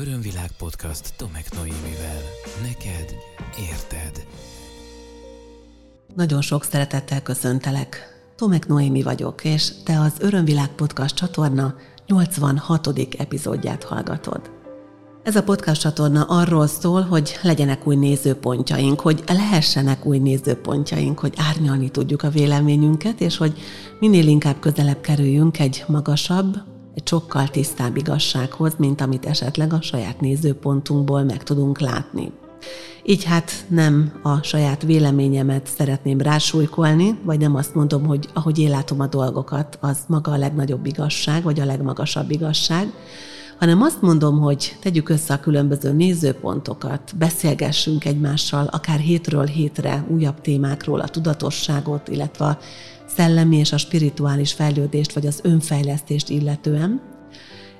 Örömvilág podcast Tomek Noémivel. Neked érted. Nagyon sok szeretettel köszöntelek. Tomek Noémi vagyok, és te az Örömvilág podcast csatorna 86. epizódját hallgatod. Ez a podcast csatorna arról szól, hogy legyenek új nézőpontjaink, hogy lehessenek új nézőpontjaink, hogy árnyalni tudjuk a véleményünket, és hogy minél inkább közelebb kerüljünk egy magasabb, egy sokkal tisztább igazsághoz, mint amit esetleg a saját nézőpontunkból meg tudunk látni. Így hát nem a saját véleményemet szeretném rásúlykolni, vagy nem azt mondom, hogy ahogy én látom a dolgokat, az maga a legnagyobb igazság, vagy a legmagasabb igazság, hanem azt mondom, hogy tegyük össze a különböző nézőpontokat, beszélgessünk egymással, akár hétről hétre újabb témákról, a tudatosságot, illetve a szellemi és a spirituális fejlődést, vagy az önfejlesztést illetően,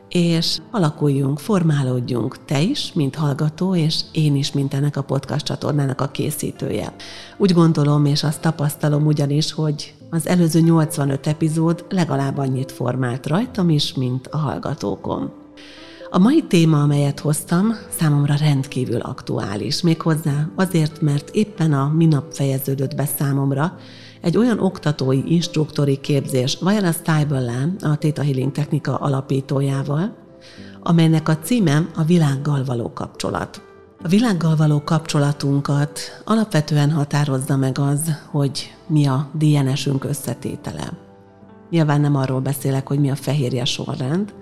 és alakuljunk, formálódjunk, te is, mint hallgató, és én is, mint ennek a podcast csatornának a készítője. Úgy gondolom, és azt tapasztalom ugyanis, hogy az előző 85 epizód legalább annyit formált rajtam is, mint a hallgatókon. A mai téma, amelyet hoztam, számomra rendkívül aktuális, méghozzá azért, mert éppen a minap fejeződött be számomra egy olyan oktatói, instruktori képzés, a Stiebel a Theta Healing technika alapítójával, amelynek a címe a világgal való kapcsolat. A világgal való kapcsolatunkat alapvetően határozza meg az, hogy mi a DNS-ünk összetétele. Nyilván nem arról beszélek, hogy mi a fehérje sorrend,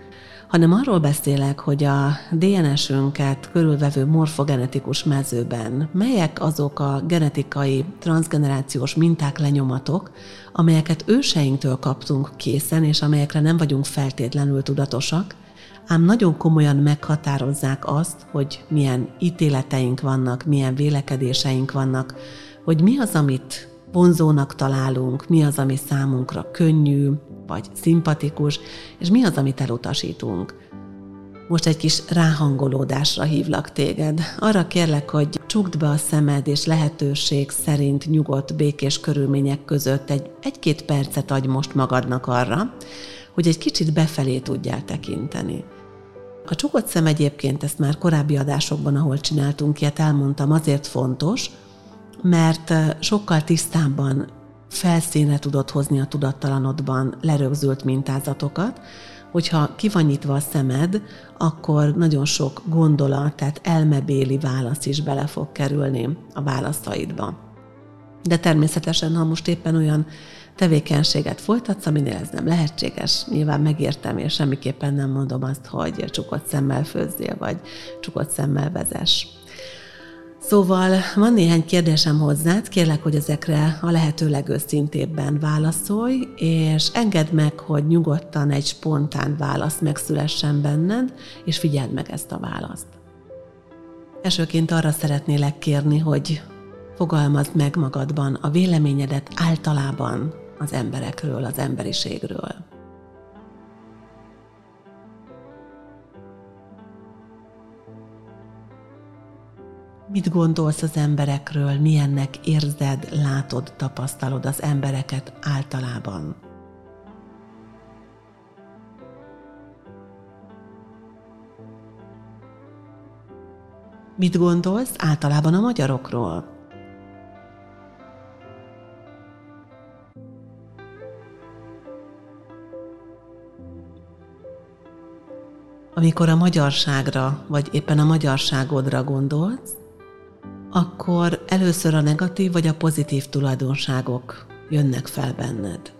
hanem arról beszélek, hogy a DNS-ünket körülvevő morfogenetikus mezőben melyek azok a genetikai transgenerációs minták, lenyomatok, amelyeket őseinktől kaptunk készen, és amelyekre nem vagyunk feltétlenül tudatosak, ám nagyon komolyan meghatározzák azt, hogy milyen ítéleteink vannak, milyen vélekedéseink vannak, hogy mi az, amit vonzónak találunk, mi az, ami számunkra könnyű, vagy szimpatikus, és mi az, amit elutasítunk. Most egy kis ráhangolódásra hívlak téged. Arra kérlek, hogy csukd be a szemed, és lehetőség szerint nyugodt, békés körülmények között egy, egy-két percet adj most magadnak arra, hogy egy kicsit befelé tudjál tekinteni. A csukott szem egyébként, ezt már korábbi adásokban, ahol csináltunk ilyet, elmondtam, azért fontos, mert sokkal tisztábban felszínre tudod hozni a tudattalanodban lerögzült mintázatokat, hogyha ki van nyitva a szemed, akkor nagyon sok gondolat, tehát elmebéli válasz is bele fog kerülni a válaszaidba. De természetesen, ha most éppen olyan tevékenységet folytatsz, aminél ez nem lehetséges, nyilván megértem, és semmiképpen nem mondom azt, hogy csukott szemmel főzzél, vagy csukott szemmel vezess. Szóval van néhány kérdésem hozzád, kérlek, hogy ezekre a lehető legőszintébben válaszolj, és engedd meg, hogy nyugodtan egy spontán válasz megszülessen benned, és figyeld meg ezt a választ. Elsőként arra szeretnélek kérni, hogy fogalmazd meg magadban a véleményedet általában az emberekről, az emberiségről. Mit gondolsz az emberekről, milyennek érzed, látod, tapasztalod az embereket általában? Mit gondolsz általában a magyarokról? Amikor a magyarságra, vagy éppen a magyarságodra gondolsz, akkor először a negatív vagy a pozitív tulajdonságok jönnek fel benned.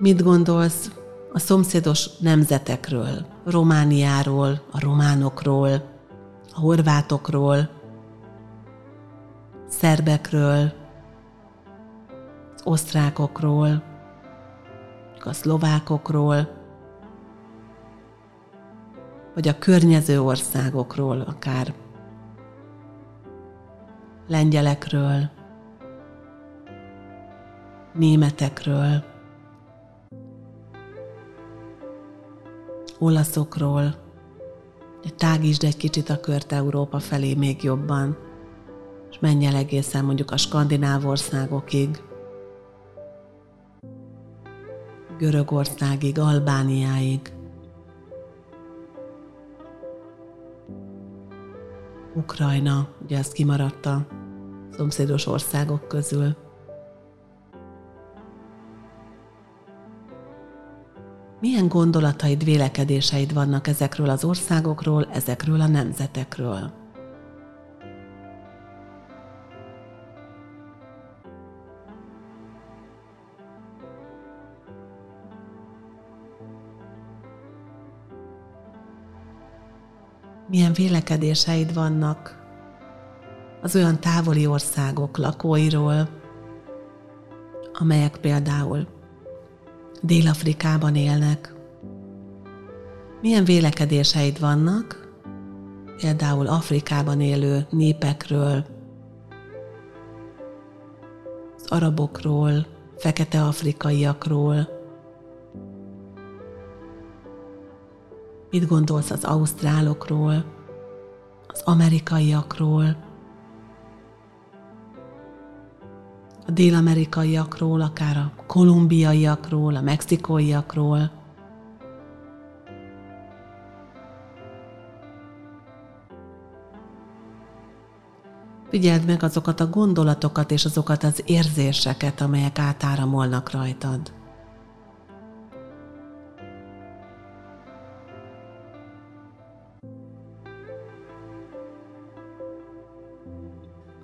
Mit gondolsz a szomszédos nemzetekről, Romániáról, a románokról, a horvátokról, szerbekről, osztrákokról, a szlovákokról, vagy a környező országokról, akár lengyelekről, németekről, olaszokról, tágítsd egy kicsit a kört Európa felé még jobban, és menj el egészen mondjuk a skandináv országokig, Görögországig, Albániáig. Ukrajna, ugye ez kimaradt a szomszédos országok közül. Milyen gondolataid, vélekedéseid vannak ezekről az országokról, ezekről a nemzetekről? Milyen vélekedéseid vannak az olyan távoli országok lakóiról, amelyek például Dél-Afrikában élnek. Milyen vélekedéseid vannak például Afrikában élő népekről, az arabokról, fekete afrikaiakról, Mit gondolsz az ausztrálokról, az amerikaiakról, a dél-amerikaiakról, akár a kolumbiaiakról, a mexikóiakról, Figyeld meg azokat a gondolatokat és azokat az érzéseket, amelyek átáramolnak rajtad.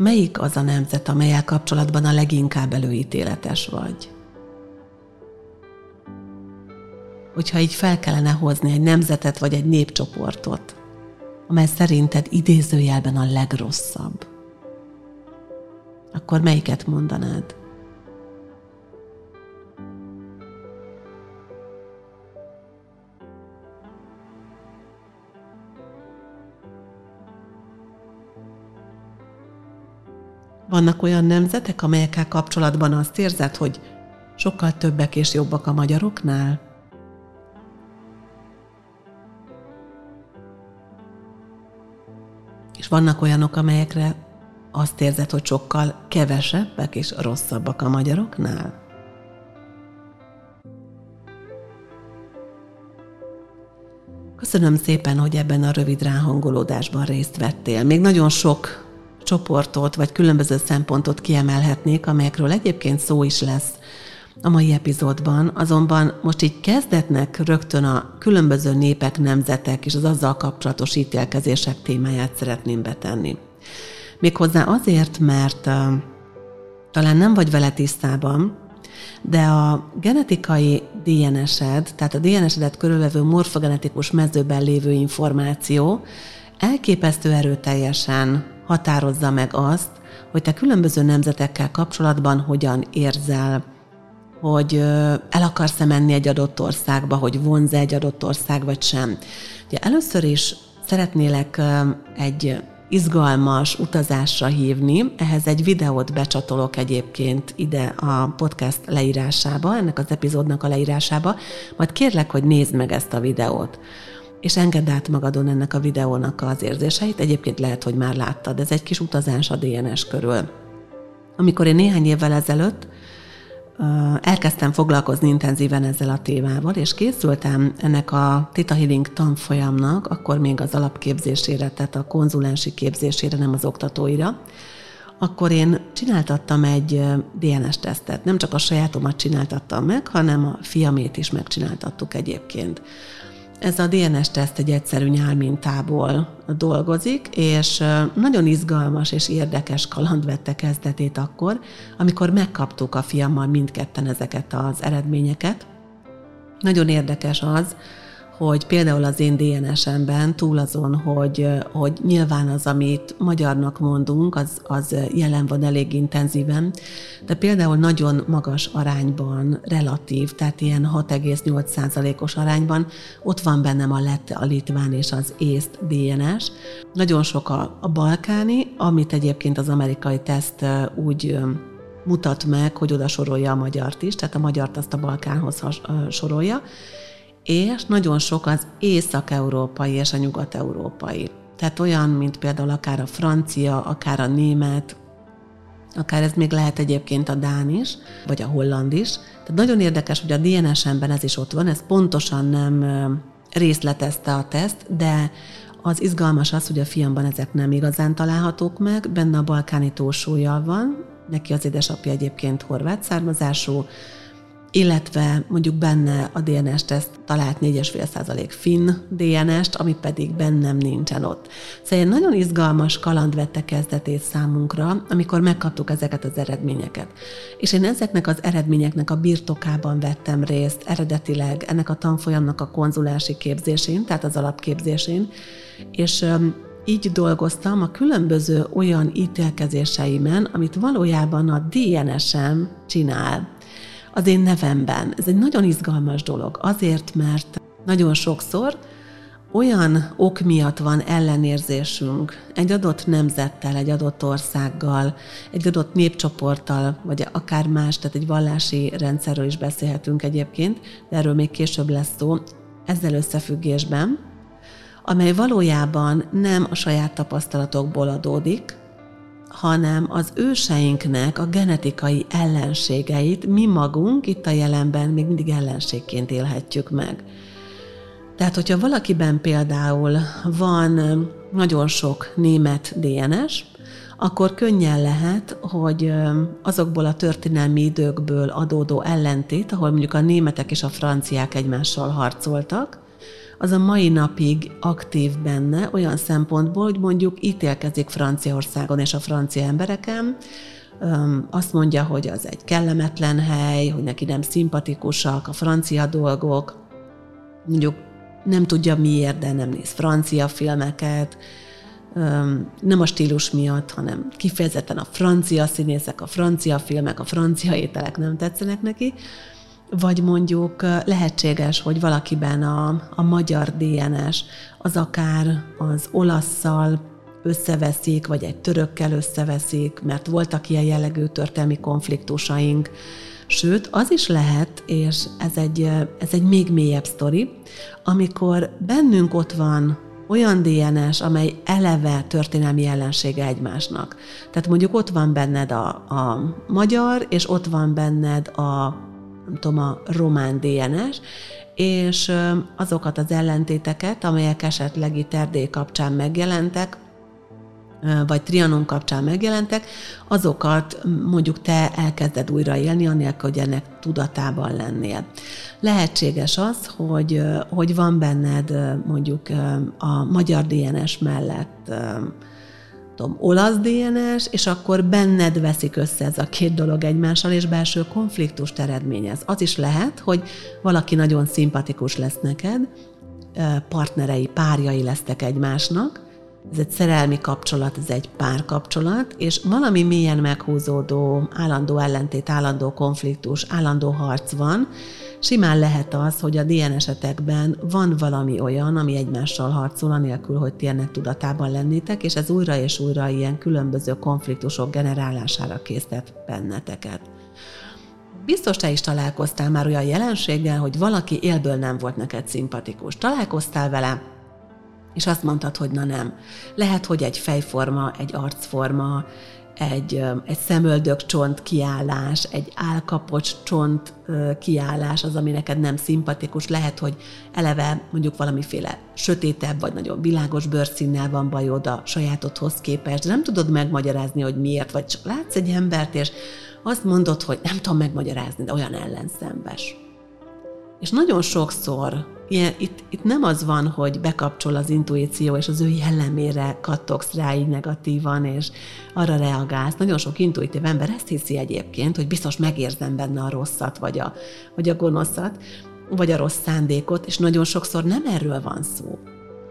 Melyik az a nemzet, amelyel kapcsolatban a leginkább előítéletes vagy? Hogyha így fel kellene hozni egy nemzetet vagy egy népcsoportot, amely szerinted idézőjelben a legrosszabb, akkor melyiket mondanád? Vannak olyan nemzetek, amelyekkel kapcsolatban azt érzed, hogy sokkal többek és jobbak a magyaroknál? És vannak olyanok, amelyekre azt érzed, hogy sokkal kevesebbek és rosszabbak a magyaroknál? Köszönöm szépen, hogy ebben a rövid ráhangolódásban részt vettél. Még nagyon sok csoportot vagy különböző szempontot kiemelhetnék, amelyekről egyébként szó is lesz a mai epizódban, azonban most így kezdetnek rögtön a különböző népek, nemzetek és az azzal kapcsolatos ítélkezések témáját szeretném betenni. Méghozzá azért, mert talán nem vagy vele tisztában, de a genetikai DNS-ed, tehát a DNS-edet körülvevő morfogenetikus mezőben lévő információ elképesztő erőteljesen határozza meg azt, hogy te különböző nemzetekkel kapcsolatban hogyan érzel, hogy el akarsz-e menni egy adott országba, hogy vonz egy adott ország, vagy sem. Ugye először is szeretnélek egy izgalmas utazásra hívni. Ehhez egy videót becsatolok egyébként ide a podcast leírásába, ennek az epizódnak a leírásába, majd kérlek, hogy nézd meg ezt a videót és engedd át magadon ennek a videónak az érzéseit. Egyébként lehet, hogy már láttad, ez egy kis utazás a DNS körül. Amikor én néhány évvel ezelőtt elkezdtem foglalkozni intenzíven ezzel a témával, és készültem ennek a Tita Healing tanfolyamnak, akkor még az alapképzésére, tehát a konzulensi képzésére, nem az oktatóira, akkor én csináltattam egy DNS-tesztet. Nem csak a sajátomat csináltattam meg, hanem a fiamét is megcsináltattuk egyébként. Ez a DNS-teszt egy egyszerű nyálmintából dolgozik, és nagyon izgalmas és érdekes kaland vette kezdetét akkor, amikor megkaptuk a fiammal mindketten ezeket az eredményeket. Nagyon érdekes az, hogy például az én DNS-emben túl azon, hogy, hogy nyilván az, amit magyarnak mondunk, az, az jelen van elég intenzíven, de például nagyon magas arányban, relatív, tehát ilyen 6,8%-os arányban ott van bennem a lett, a litván és az észt DNS. Nagyon sok a, a balkáni, amit egyébként az amerikai teszt úgy mutat meg, hogy oda sorolja a magyart is, tehát a magyart azt a Balkánhoz has, sorolja, és nagyon sok az észak-európai és a nyugat-európai. Tehát olyan, mint például akár a francia, akár a német, akár ez még lehet egyébként a Dán is, vagy a Holland is. Tehát nagyon érdekes, hogy a DNS-emben ez is ott van, ez pontosan nem részletezte a teszt, de az izgalmas az, hogy a fiamban ezek nem igazán találhatók meg, benne a balkáni túlsúlyjal van, neki az édesapja egyébként horvát származású, illetve mondjuk benne a DNS-teszt talált 4,5% finn DNS-t, ami pedig bennem nincsen ott. Szóval egy nagyon izgalmas kaland vette kezdetét számunkra, amikor megkaptuk ezeket az eredményeket. És én ezeknek az eredményeknek a birtokában vettem részt eredetileg ennek a tanfolyamnak a konzulási képzésén, tehát az alapképzésén, és így dolgoztam a különböző olyan ítélkezéseimen, amit valójában a DNS-em csinál az én nevemben. Ez egy nagyon izgalmas dolog, azért, mert nagyon sokszor olyan ok miatt van ellenérzésünk egy adott nemzettel, egy adott országgal, egy adott népcsoporttal, vagy akár más, tehát egy vallási rendszerről is beszélhetünk egyébként, de erről még később lesz szó, ezzel összefüggésben, amely valójában nem a saját tapasztalatokból adódik, hanem az őseinknek a genetikai ellenségeit mi magunk itt a jelenben még mindig ellenségként élhetjük meg. Tehát, hogyha valakiben például van nagyon sok német DNS, akkor könnyen lehet, hogy azokból a történelmi időkből adódó ellentét, ahol mondjuk a németek és a franciák egymással harcoltak, az a mai napig aktív benne olyan szempontból, hogy mondjuk ítélkezik Franciaországon és a francia embereken, azt mondja, hogy az egy kellemetlen hely, hogy neki nem szimpatikusak a francia dolgok, mondjuk nem tudja miért, de nem néz francia filmeket, nem a stílus miatt, hanem kifejezetten a francia színészek, a francia filmek, a francia ételek nem tetszenek neki, vagy mondjuk lehetséges, hogy valakiben a, a magyar DNS az akár az olasszal összeveszik, vagy egy törökkel összeveszik, mert voltak ilyen jellegű történelmi konfliktusaink. Sőt, az is lehet, és ez egy, ez egy még mélyebb sztori, amikor bennünk ott van olyan DNS, amely eleve történelmi ellensége egymásnak. Tehát mondjuk ott van benned a, a magyar, és ott van benned a nem tudom, a román DNS, és azokat az ellentéteket, amelyek esetleg itt Erdély kapcsán megjelentek, vagy Trianon kapcsán megjelentek, azokat mondjuk te elkezded újraélni, anélkül, hogy ennek tudatában lennél. Lehetséges az, hogy, hogy van benned mondjuk a magyar DNS mellett tudom, olasz DNS, és akkor benned veszik össze ez a két dolog egymással, és belső konfliktust eredményez. Az is lehet, hogy valaki nagyon szimpatikus lesz neked, partnerei, párjai lesztek egymásnak, ez egy szerelmi kapcsolat, ez egy párkapcsolat, és valami mélyen meghúzódó, állandó ellentét, állandó konfliktus, állandó harc van, Simán lehet az, hogy a DNS-etekben van valami olyan, ami egymással harcol, anélkül, hogy ti ennek tudatában lennétek, és ez újra és újra ilyen különböző konfliktusok generálására késztet benneteket. Biztos te is találkoztál már olyan jelenséggel, hogy valaki élből nem volt neked szimpatikus. Találkoztál vele, és azt mondtad, hogy na nem. Lehet, hogy egy fejforma, egy arcforma, egy, egy szemöldök csont kiállás, egy álkapocs csont kiállás az, ami neked nem szimpatikus. Lehet, hogy eleve mondjuk valamiféle sötétebb vagy nagyon világos bőrszínnel van bajod a sajátodhoz képest, de nem tudod megmagyarázni, hogy miért, vagy csak látsz egy embert, és azt mondod, hogy nem tudom megmagyarázni, de olyan ellenszembes. És nagyon sokszor ilyen, itt, itt nem az van, hogy bekapcsol az intuíció, és az ő jellemére kattogsz rá így negatívan, és arra reagálsz. Nagyon sok intuitív ember ezt hiszi egyébként, hogy biztos megérzem benne a rosszat, vagy a, vagy a gonoszat, vagy a rossz szándékot, és nagyon sokszor nem erről van szó.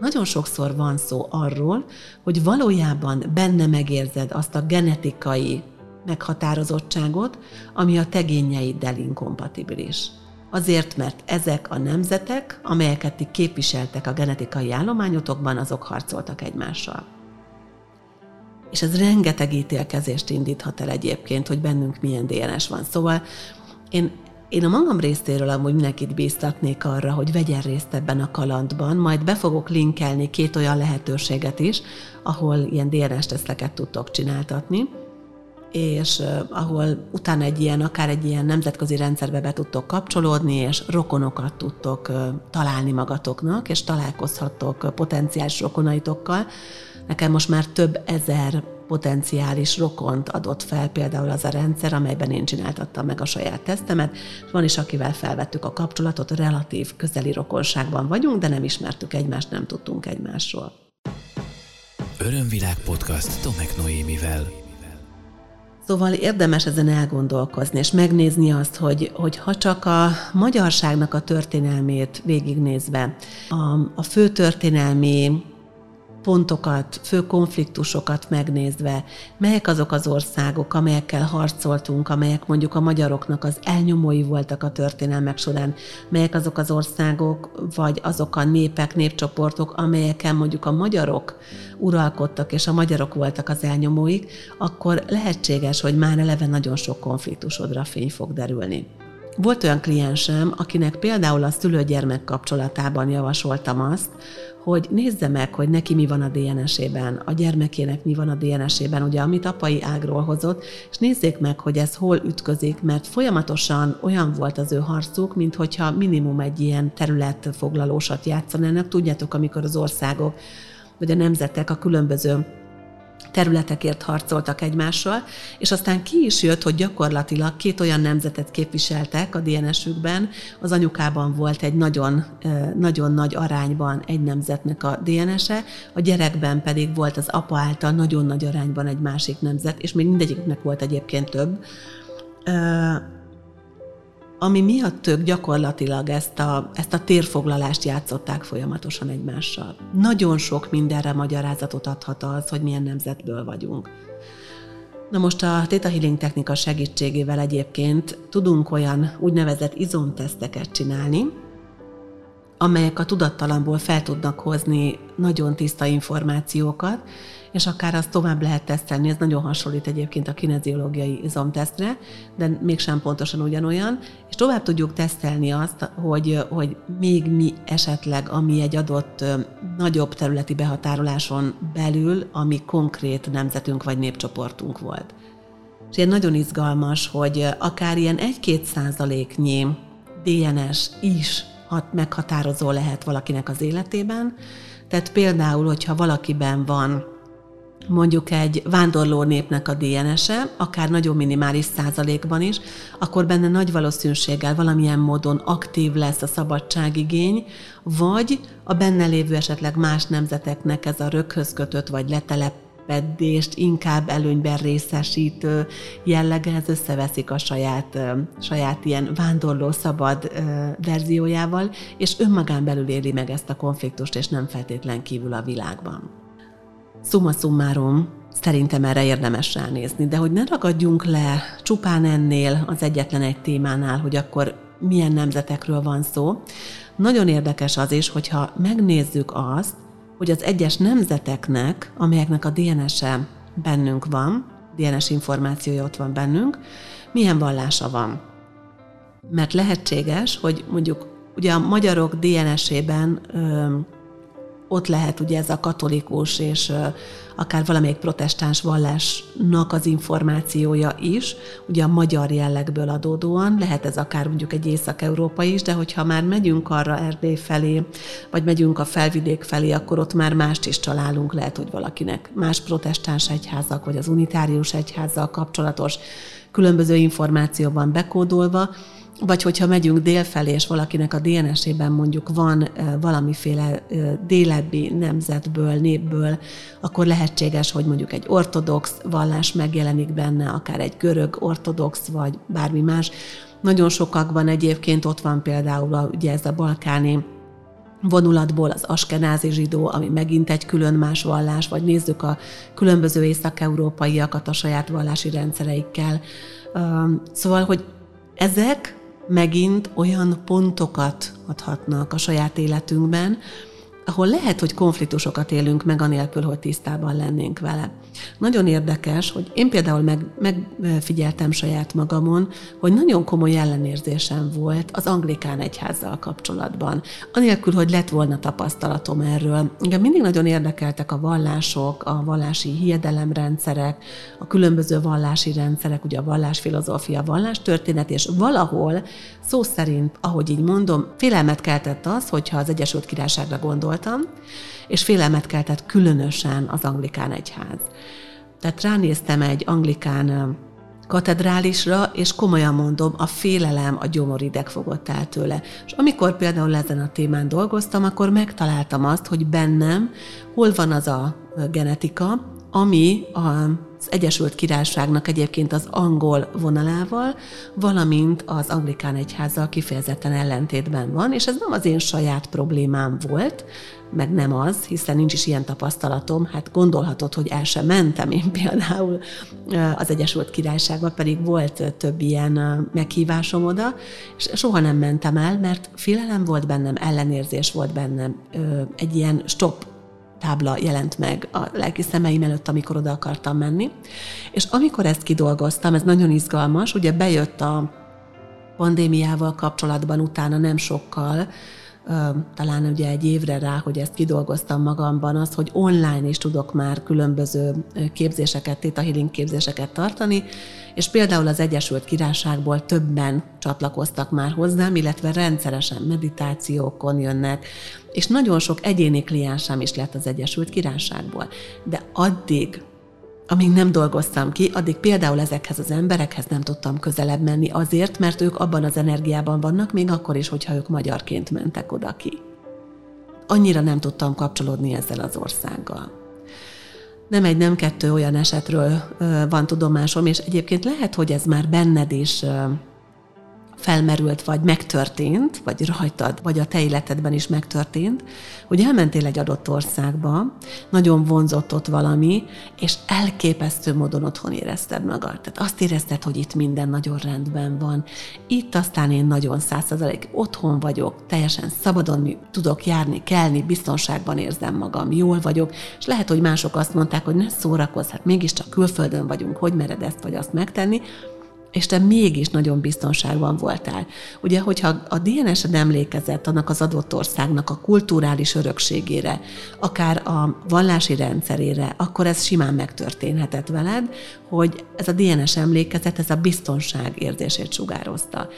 Nagyon sokszor van szó arról, hogy valójában benne megérzed azt a genetikai meghatározottságot, ami a tegényeiddel inkompatibilis. Azért, mert ezek a nemzetek, amelyeket ti képviseltek a genetikai állományotokban, azok harcoltak egymással. És ez rengeteg ítélkezést indíthat el egyébként, hogy bennünk milyen DNS van. Szóval én én a magam részéről amúgy mindenkit bíztatnék arra, hogy vegyen részt ebben a kalandban, majd be fogok linkelni két olyan lehetőséget is, ahol ilyen DNS teszteket tudtok csináltatni és ahol utána egy ilyen, akár egy ilyen nemzetközi rendszerbe be tudtok kapcsolódni, és rokonokat tudtok találni magatoknak, és találkozhattok potenciális rokonaitokkal. Nekem most már több ezer potenciális rokont adott fel például az a rendszer, amelyben én csináltattam meg a saját tesztemet, van is, akivel felvettük a kapcsolatot, relatív közeli rokonságban vagyunk, de nem ismertük egymást, nem tudtunk egymásról. Örömvilág podcast Tomek Noémivel. Szóval érdemes ezen elgondolkozni, és megnézni azt, hogy, hogy ha csak a magyarságnak a történelmét végignézve, a, a fő történelmi pontokat, fő konfliktusokat megnézve, melyek azok az országok, amelyekkel harcoltunk, amelyek mondjuk a magyaroknak az elnyomói voltak a történelmek során, melyek azok az országok, vagy azok a népek, népcsoportok, amelyeken mondjuk a magyarok uralkodtak, és a magyarok voltak az elnyomóik, akkor lehetséges, hogy már eleve nagyon sok konfliktusodra fény fog derülni. Volt olyan kliensem, akinek például a szülő-gyermek kapcsolatában javasoltam azt, hogy nézze meg, hogy neki mi van a DNS-ében, a gyermekének mi van a DNS-ében, ugye amit apai ágról hozott, és nézzék meg, hogy ez hol ütközik, mert folyamatosan olyan volt az ő harcuk, mint hogyha minimum egy ilyen területfoglalósat játszanának. Tudjátok, amikor az országok vagy a nemzetek a különböző területekért harcoltak egymással, és aztán ki is jött, hogy gyakorlatilag két olyan nemzetet képviseltek a DNS-ükben, az anyukában volt egy nagyon, nagyon nagy arányban egy nemzetnek a DNS-e, a gyerekben pedig volt az apa által nagyon nagy arányban egy másik nemzet, és még mindegyiknek volt egyébként több ami miatt gyakorlatilag ezt a, ezt a térfoglalást játszották folyamatosan egymással. Nagyon sok mindenre magyarázatot adhat az, hogy milyen nemzetből vagyunk. Na most a Theta Healing technika segítségével egyébként tudunk olyan úgynevezett izomteszteket csinálni, amelyek a tudattalamból fel tudnak hozni nagyon tiszta információkat, és akár azt tovább lehet tesztelni, ez nagyon hasonlít egyébként a kineziológiai izomtesztre, de mégsem pontosan ugyanolyan, és tovább tudjuk tesztelni azt, hogy, hogy még mi esetleg, ami egy adott nagyobb területi behatároláson belül, ami konkrét nemzetünk vagy népcsoportunk volt. És ilyen nagyon izgalmas, hogy akár ilyen 1-2 százaléknyi DNS is hat, meghatározó lehet valakinek az életében. Tehát például, hogyha valakiben van mondjuk egy vándorló népnek a DNS-e, akár nagyon minimális százalékban is, akkor benne nagy valószínűséggel valamilyen módon aktív lesz a szabadságigény, vagy a benne lévő esetleg más nemzeteknek ez a röghöz kötött vagy letelep pedést inkább előnyben részesítő jellege, ez összeveszik a saját, saját ilyen vándorló szabad verziójával, és önmagán belül éli meg ezt a konfliktust, és nem feltétlen kívül a világban. Summa summarum, szerintem erre érdemes ránézni, de hogy ne ragadjunk le csupán ennél az egyetlen egy témánál, hogy akkor milyen nemzetekről van szó. Nagyon érdekes az is, hogyha megnézzük azt, hogy az egyes nemzeteknek, amelyeknek a DNS-e bennünk van, DNS információja ott van bennünk, milyen vallása van. Mert lehetséges, hogy mondjuk ugye a magyarok DNS-ében ott lehet ugye ez a katolikus és akár valamelyik protestáns vallásnak az információja is, ugye a magyar jellegből adódóan, lehet ez akár mondjuk egy észak-európa is, de hogyha már megyünk arra Erdély felé, vagy megyünk a felvidék felé, akkor ott már mást is találunk, lehet, hogy valakinek más protestáns egyházak, vagy az unitárius egyházzal kapcsolatos különböző információban bekódolva, vagy hogyha megyünk délfelé, és valakinek a DNS-ében mondjuk van valamiféle délebbi nemzetből, népből, akkor lehetséges, hogy mondjuk egy ortodox vallás megjelenik benne, akár egy görög ortodox, vagy bármi más. Nagyon sokakban egyébként ott van például a, ugye ez a balkáni vonulatból az askenázi zsidó, ami megint egy külön más vallás, vagy nézzük a különböző észak-európaiakat a saját vallási rendszereikkel. Szóval, hogy ezek megint olyan pontokat adhatnak a saját életünkben, ahol lehet, hogy konfliktusokat élünk meg, anélkül, hogy tisztában lennénk vele. Nagyon érdekes, hogy én például meg, megfigyeltem saját magamon, hogy nagyon komoly ellenérzésem volt az anglikán egyházzal kapcsolatban. Anélkül, hogy lett volna tapasztalatom erről. Engem mindig nagyon érdekeltek a vallások, a vallási hiedelemrendszerek, a különböző vallási rendszerek, ugye a vallásfilozófia, vallástörténet, és valahol szó szerint, ahogy így mondom, félelmet keltett az, hogyha az Egyesült Királyságra gondoltam, és félelmet keltett különösen az anglikán egyház. Tehát ránéztem egy anglikán katedrálisra, és komolyan mondom, a félelem, a gyomorideg fogott el tőle. És amikor például ezen a témán dolgoztam, akkor megtaláltam azt, hogy bennem hol van az a genetika, ami az Egyesült Királyságnak egyébként az angol vonalával, valamint az anglikán egyházzal kifejezetten ellentétben van, és ez nem az én saját problémám volt, meg nem az, hiszen nincs is ilyen tapasztalatom, hát gondolhatod, hogy el sem mentem én például az Egyesült Királyságba, pedig volt több ilyen meghívásom oda, és soha nem mentem el, mert félelem volt bennem, ellenérzés volt bennem, egy ilyen stop tábla jelent meg a lelki szemeim előtt, amikor oda akartam menni. És amikor ezt kidolgoztam, ez nagyon izgalmas, ugye bejött a pandémiával kapcsolatban utána nem sokkal, talán ugye egy évre rá, hogy ezt kidolgoztam magamban, az, hogy online is tudok már különböző képzéseket, Theta Healing képzéseket tartani, és például az Egyesült Királyságból többen csatlakoztak már hozzám, illetve rendszeresen meditációkon jönnek, és nagyon sok egyéni kliensem is lett az Egyesült Királyságból. De addig, amíg nem dolgoztam ki, addig például ezekhez az emberekhez nem tudtam közelebb menni azért, mert ők abban az energiában vannak, még akkor is, hogyha ők magyarként mentek oda ki. Annyira nem tudtam kapcsolódni ezzel az országgal. Nem egy, nem kettő olyan esetről van tudomásom, és egyébként lehet, hogy ez már benned is felmerült, vagy megtörtént, vagy rajtad, vagy a te életedben is megtörtént, hogy elmentél egy adott országba, nagyon vonzott ott valami, és elképesztő módon otthon érezted magad. Tehát azt érezted, hogy itt minden nagyon rendben van. Itt aztán én nagyon százszerzalék otthon vagyok, teljesen szabadon tudok járni, kelni, biztonságban érzem magam, jól vagyok, és lehet, hogy mások azt mondták, hogy ne szórakozz, hát mégiscsak külföldön vagyunk, hogy mered ezt vagy azt megtenni, és te mégis nagyon biztonságban voltál. Ugye, hogyha a DNS-ed emlékezett annak az adott országnak a kulturális örökségére, akár a vallási rendszerére, akkor ez simán megtörténhetett veled, hogy ez a DNS emlékezet, ez a biztonság érzését sugározta.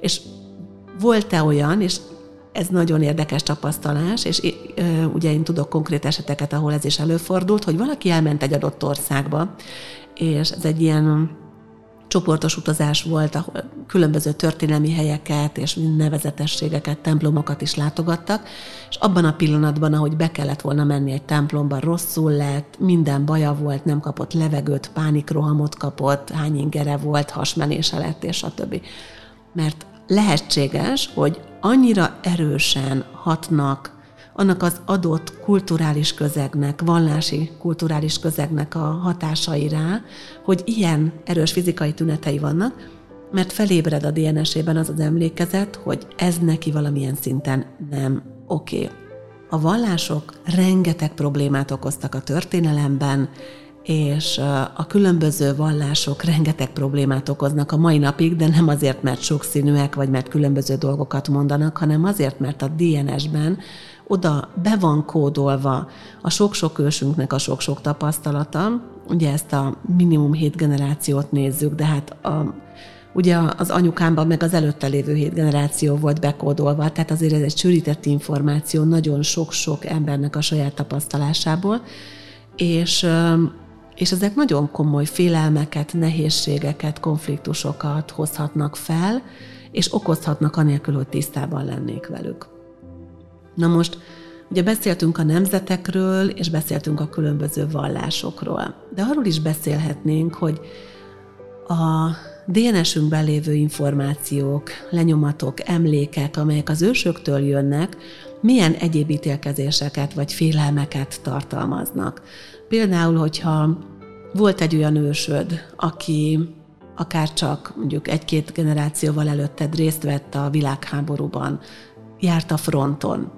És volt-e olyan, és ez nagyon érdekes tapasztalás, és ugye én tudok konkrét eseteket, ahol ez is előfordult, hogy valaki elment egy adott országba, és ez egy ilyen csoportos utazás volt, ahol különböző történelmi helyeket és nevezetességeket, templomokat is látogattak, és abban a pillanatban, ahogy be kellett volna menni egy templomba, rosszul lett, minden baja volt, nem kapott levegőt, pánikrohamot kapott, hány ingere volt, hasmenése lett, és a többi. Mert lehetséges, hogy annyira erősen hatnak annak az adott kulturális közegnek, vallási kulturális közegnek a hatásai rá, hogy ilyen erős fizikai tünetei vannak, mert felébred a DNS-ében az az emlékezet, hogy ez neki valamilyen szinten nem oké. Okay. A vallások rengeteg problémát okoztak a történelemben, és a különböző vallások rengeteg problémát okoznak a mai napig, de nem azért, mert sokszínűek, vagy mert különböző dolgokat mondanak, hanem azért, mert a DNS-ben oda be van kódolva a sok-sok ősünknek a sok-sok tapasztalata, ugye ezt a minimum hét generációt nézzük, de hát a, ugye az anyukámban meg az előtte lévő hét generáció volt bekódolva, tehát azért ez egy sűrített információ nagyon sok-sok embernek a saját tapasztalásából, és és ezek nagyon komoly félelmeket, nehézségeket, konfliktusokat hozhatnak fel, és okozhatnak anélkül, hogy tisztában lennék velük. Na most, ugye beszéltünk a nemzetekről, és beszéltünk a különböző vallásokról, de arról is beszélhetnénk, hogy a DNS-ünkben lévő információk, lenyomatok, emlékek, amelyek az ősöktől jönnek, milyen egyéb ítélkezéseket vagy félelmeket tartalmaznak. Például, hogyha volt egy olyan ősöd, aki akár csak mondjuk egy-két generációval előtted részt vett a világháborúban, járt a fronton,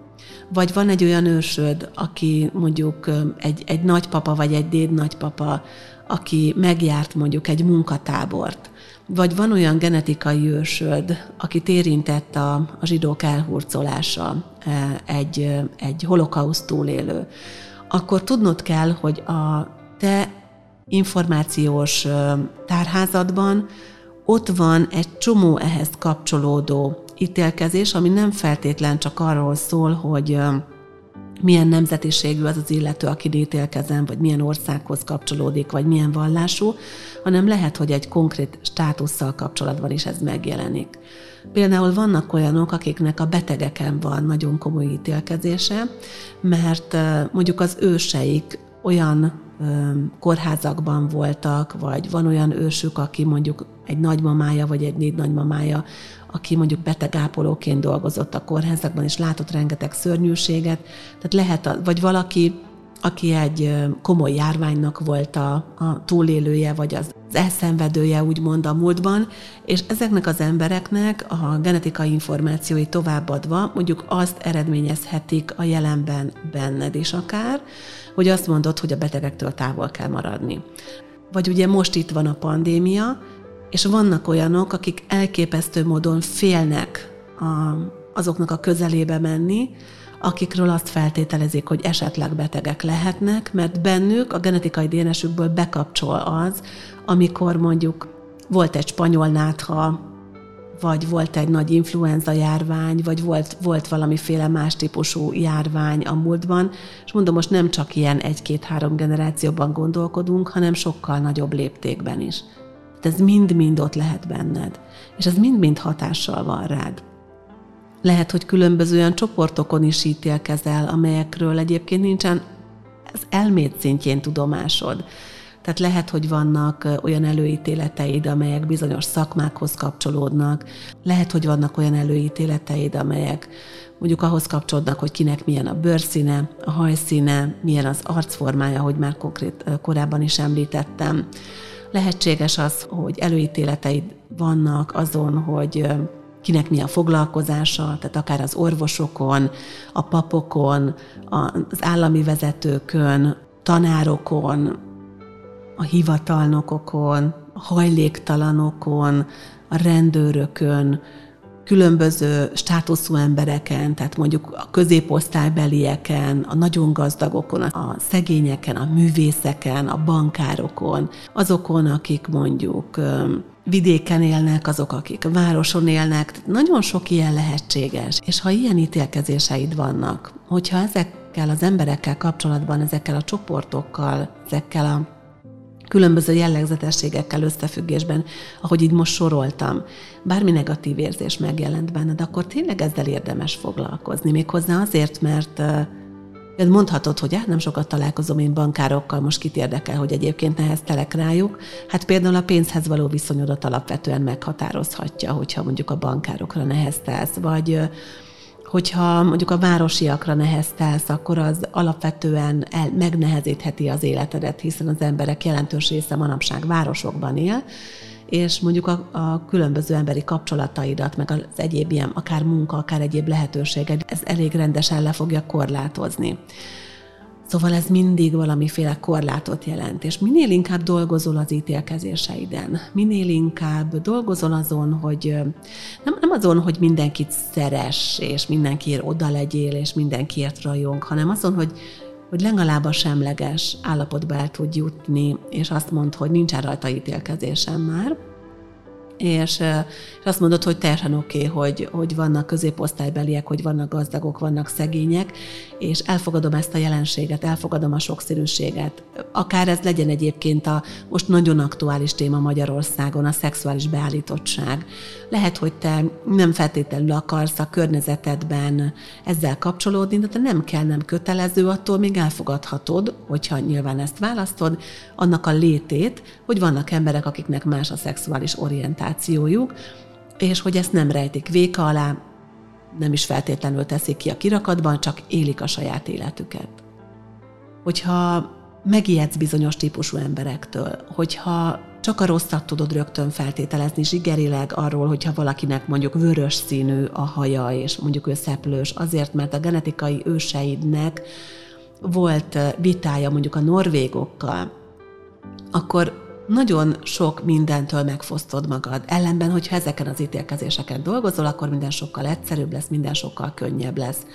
Vagy van egy olyan ősöd, aki mondjuk egy, egy nagypapa vagy egy déd nagypapa, aki megjárt mondjuk egy munkatábort, vagy van olyan genetikai ősöd, aki érintett a, a zsidók elhurcolása, egy, egy holokauszt túlélő, akkor tudnod kell, hogy a te információs tárházadban ott van egy csomó ehhez kapcsolódó ítélkezés, ami nem feltétlen csak arról szól, hogy milyen nemzetiségű az az illető, aki ítélkezem, vagy milyen országhoz kapcsolódik, vagy milyen vallású, hanem lehet, hogy egy konkrét státusszal kapcsolatban is ez megjelenik. Például vannak olyanok, akiknek a betegeken van nagyon komoly ítélkezése, mert mondjuk az őseik olyan kórházakban voltak, vagy van olyan ősük, aki mondjuk egy nagymamája, vagy egy négy nagymamája, aki mondjuk betegápolóként dolgozott a kórházakban, és látott rengeteg szörnyűséget. Tehát lehet, vagy valaki, aki egy komoly járványnak volt a, a túlélője, vagy az elszenvedője, úgymond a múltban, és ezeknek az embereknek a genetikai információi továbbadva mondjuk azt eredményezhetik a jelenben benned is akár, hogy azt mondod, hogy a betegektől távol kell maradni. Vagy ugye most itt van a pandémia, és vannak olyanok, akik elképesztő módon félnek a, azoknak a közelébe menni, akikről azt feltételezik, hogy esetleg betegek lehetnek, mert bennük a genetikai DNS-ükből bekapcsol az, amikor mondjuk volt egy spanyol nátha, vagy volt egy nagy influenza járvány, vagy volt, volt valamiféle más típusú járvány a múltban, és mondom, most nem csak ilyen egy-két-három generációban gondolkodunk, hanem sokkal nagyobb léptékben is. Tehát ez mind-mind ott lehet benned, és ez mind-mind hatással van rád. Lehet, hogy különböző olyan csoportokon is ítélkezel, amelyekről egyébként nincsen az elmét szintjén tudomásod. Tehát lehet, hogy vannak olyan előítéleteid, amelyek bizonyos szakmákhoz kapcsolódnak, lehet, hogy vannak olyan előítéleteid, amelyek mondjuk ahhoz kapcsolódnak, hogy kinek milyen a bőrszíne, a hajszíne, milyen az arcformája, hogy már konkrét korábban is említettem. Lehetséges az, hogy előítéleteid vannak azon, hogy kinek mi a foglalkozása, tehát akár az orvosokon, a papokon, az állami vezetőkön, tanárokon, a hivatalnokokon, a hajléktalanokon, a rendőrökön, különböző státuszú embereken, tehát mondjuk a középosztálybelieken, a nagyon gazdagokon, a szegényeken, a művészeken, a bankárokon, azokon, akik mondjuk vidéken élnek, azok, akik városon élnek. Nagyon sok ilyen lehetséges. És ha ilyen ítélkezéseid vannak, hogyha ezekkel az emberekkel kapcsolatban, ezekkel a csoportokkal, ezekkel a különböző jellegzetességekkel összefüggésben, ahogy így most soroltam, bármi negatív érzés megjelent benned, akkor tényleg ezzel érdemes foglalkozni. Méghozzá azért, mert Mondhatod, hogy hát nem sokat találkozom én bankárokkal, most kit érdekel, hogy egyébként neheztelek rájuk. Hát például a pénzhez való viszonyodat alapvetően meghatározhatja, hogyha mondjuk a bankárokra neheztelsz, vagy hogyha mondjuk a városiakra neheztelsz, akkor az alapvetően el, megnehezítheti az életedet, hiszen az emberek jelentős része manapság városokban él, és mondjuk a, a különböző emberi kapcsolataidat, meg az egyéb ilyen, akár munka, akár egyéb lehetőséged, ez elég rendesen le fogja korlátozni. Szóval ez mindig valamiféle korlátot jelent, és minél inkább dolgozol az ítélkezéseiden, minél inkább dolgozol azon, hogy nem, nem azon, hogy mindenkit szeres, és mindenkiért oda legyél, és mindenkiért rajong, hanem azon, hogy hogy legalább a semleges állapotba el tud jutni, és azt mond, hogy nincsen rajta ítélkezésem már, és, és azt mondod, hogy teljesen oké, okay, hogy, hogy vannak középosztálybeliek, hogy vannak gazdagok, vannak szegények, és elfogadom ezt a jelenséget, elfogadom a sokszínűséget. Akár ez legyen egyébként a most nagyon aktuális téma Magyarországon, a szexuális beállítottság. Lehet, hogy te nem feltétlenül akarsz a környezetedben ezzel kapcsolódni, de nem kell, nem kötelező, attól még elfogadhatod, hogyha nyilván ezt választod, annak a létét, hogy vannak emberek, akiknek más a szexuális orientációjuk, és hogy ezt nem rejtik véka alá, nem is feltétlenül teszik ki a kirakatban, csak élik a saját életüket. Hogyha megijedsz bizonyos típusú emberektől, hogyha csak a rosszat tudod rögtön feltételezni zsigerileg arról, hogyha valakinek mondjuk vörös színű a haja, és mondjuk ő szeplős, azért, mert a genetikai őseidnek volt vitája mondjuk a norvégokkal, akkor nagyon sok mindentől megfosztod magad. Ellenben, hogyha ezeken az ítélkezéseken dolgozol, akkor minden sokkal egyszerűbb lesz, minden sokkal könnyebb lesz.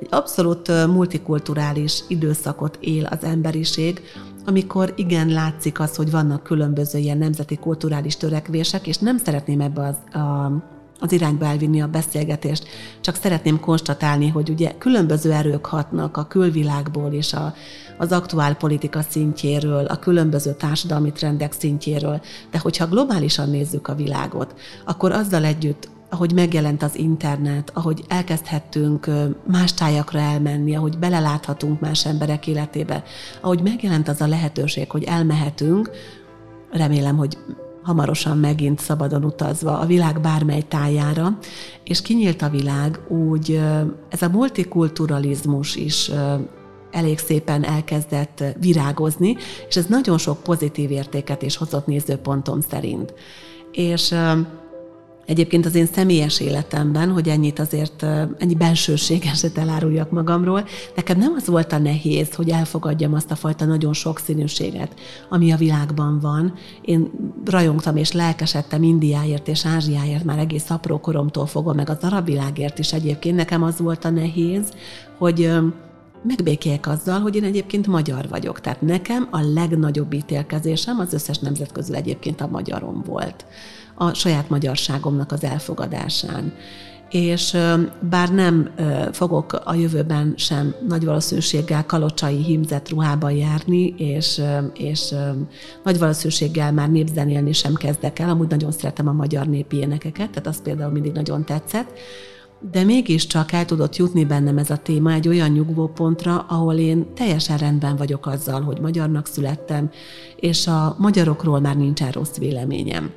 Egy abszolút multikulturális időszakot él az emberiség, amikor igen látszik az, hogy vannak különböző ilyen nemzeti kulturális törekvések, és nem szeretném ebbe az, a, az irányba elvinni a beszélgetést, csak szeretném konstatálni, hogy ugye különböző erők hatnak a külvilágból és a, az aktuál politika szintjéről, a különböző társadalmi trendek szintjéről, de hogyha globálisan nézzük a világot, akkor azzal együtt ahogy megjelent az internet, ahogy elkezdhettünk más tájakra elmenni, ahogy beleláthatunk más emberek életébe, ahogy megjelent az a lehetőség, hogy elmehetünk, remélem, hogy hamarosan megint szabadon utazva a világ bármely tájára, és kinyílt a világ, úgy ez a multikulturalizmus is elég szépen elkezdett virágozni, és ez nagyon sok pozitív értéket is hozott nézőpontom szerint. És Egyébként az én személyes életemben, hogy ennyit azért, ennyi bensőségeset eláruljak magamról, nekem nem az volt a nehéz, hogy elfogadjam azt a fajta nagyon sokszínűséget, ami a világban van. Én rajongtam és lelkesedtem Indiáért és Ázsiáért már egész apró koromtól fogva, meg az arab világért is egyébként. Nekem az volt a nehéz, hogy megbékéljek azzal, hogy én egyébként magyar vagyok. Tehát nekem a legnagyobb ítélkezésem az összes nemzet közül egyébként a magyarom volt a saját magyarságomnak az elfogadásán. És bár nem fogok a jövőben sem nagy valószínűséggel kalocsai hímzett ruhában járni, és, és nagy valószínűséggel már népzenélni sem kezdek el, amúgy nagyon szeretem a magyar népi énekeket, tehát az például mindig nagyon tetszett, de mégiscsak el tudott jutni bennem ez a téma egy olyan nyugvópontra, ahol én teljesen rendben vagyok azzal, hogy magyarnak születtem, és a magyarokról már nincsen rossz véleményem.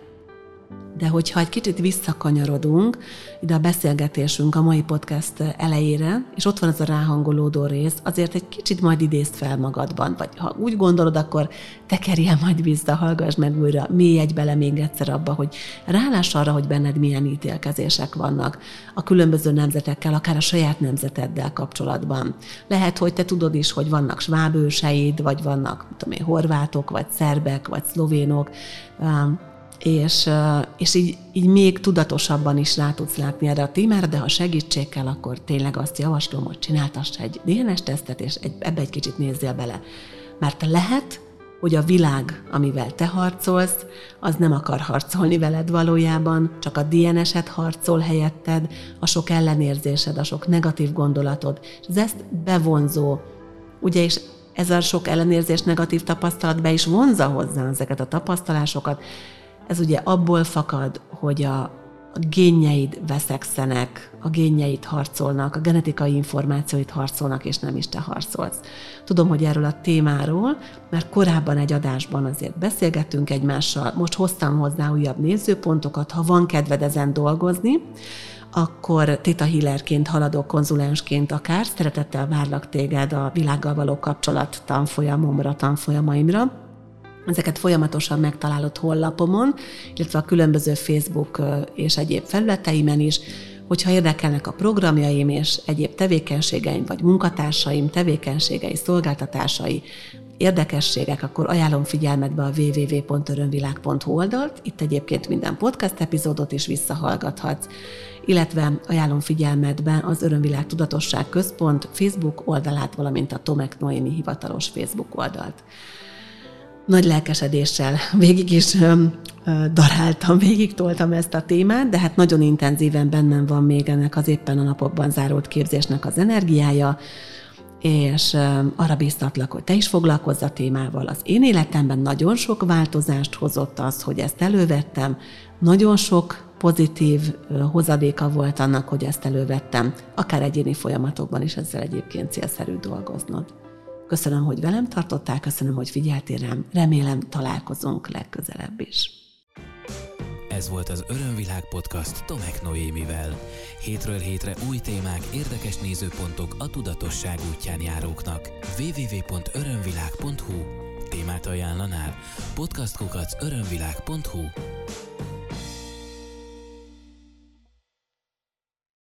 De hogyha egy kicsit visszakanyarodunk ide a beszélgetésünk a mai podcast elejére, és ott van ez a ráhangolódó rész, azért egy kicsit majd idézd fel magadban, vagy ha úgy gondolod, akkor tekerjen majd vissza, hallgass meg újra, mély egy bele még egyszer abba, hogy ráláss arra, hogy benned milyen ítélkezések vannak a különböző nemzetekkel, akár a saját nemzeteddel kapcsolatban. Lehet, hogy te tudod is, hogy vannak svábőseid, vagy vannak, tudom én, horvátok, vagy szerbek, vagy szlovénok, és, és így, így még tudatosabban is rá tudsz látni erre a témára, de ha segítség kell, akkor tényleg azt javaslom, hogy csináltass egy DNS-tesztet, és egy, ebbe egy kicsit nézzél bele. Mert lehet, hogy a világ, amivel te harcolsz, az nem akar harcolni veled valójában, csak a DNS-et harcol helyetted, a sok ellenérzésed, a sok negatív gondolatod, és ez ezt bevonzó, ugye, és ez a sok ellenérzés, negatív tapasztalat be is vonza hozzá ezeket a tapasztalásokat, ez ugye abból fakad, hogy a, a génjeid veszekszenek, a génjeid harcolnak, a genetikai információit harcolnak, és nem is te harcolsz. Tudom, hogy erről a témáról, mert korábban egy adásban azért beszélgettünk egymással, most hoztam hozzá újabb nézőpontokat, ha van kedved ezen dolgozni, akkor Tita Hillerként, haladó konzulensként akár, szeretettel várlak téged a világgal való kapcsolat tanfolyamomra, tanfolyamaimra, Ezeket folyamatosan megtalálod honlapomon, illetve a különböző Facebook és egyéb felületeimen is, hogyha érdekelnek a programjaim és egyéb tevékenységeim, vagy munkatársaim tevékenységei, szolgáltatásai, érdekességek, akkor ajánlom figyelmetbe a www.örömvilág.hu oldalt, itt egyébként minden podcast epizódot is visszahallgathatsz, illetve ajánlom figyelmetbe az Örömvilág Tudatosság Központ Facebook oldalát, valamint a Tomek Noémi hivatalos Facebook oldalt nagy lelkesedéssel végig is daráltam, végig toltam ezt a témát, de hát nagyon intenzíven bennem van még ennek az éppen a napokban zárult képzésnek az energiája, és arra biztatlak, hogy te is foglalkozz a témával. Az én életemben nagyon sok változást hozott az, hogy ezt elővettem, nagyon sok pozitív hozadéka volt annak, hogy ezt elővettem, akár egyéni folyamatokban is ezzel egyébként célszerű dolgoznod. Köszönöm, hogy velem tartottál, köszönöm, hogy figyeltél rám. Remélem találkozunk legközelebb is. Ez volt az Örömvilág podcast Tomek Noémivel. Hétről hétre új témák, érdekes nézőpontok a tudatosság útján járóknak. www.örömvilág.hu témát ajánlanál? podcastkukac örömvilág.hu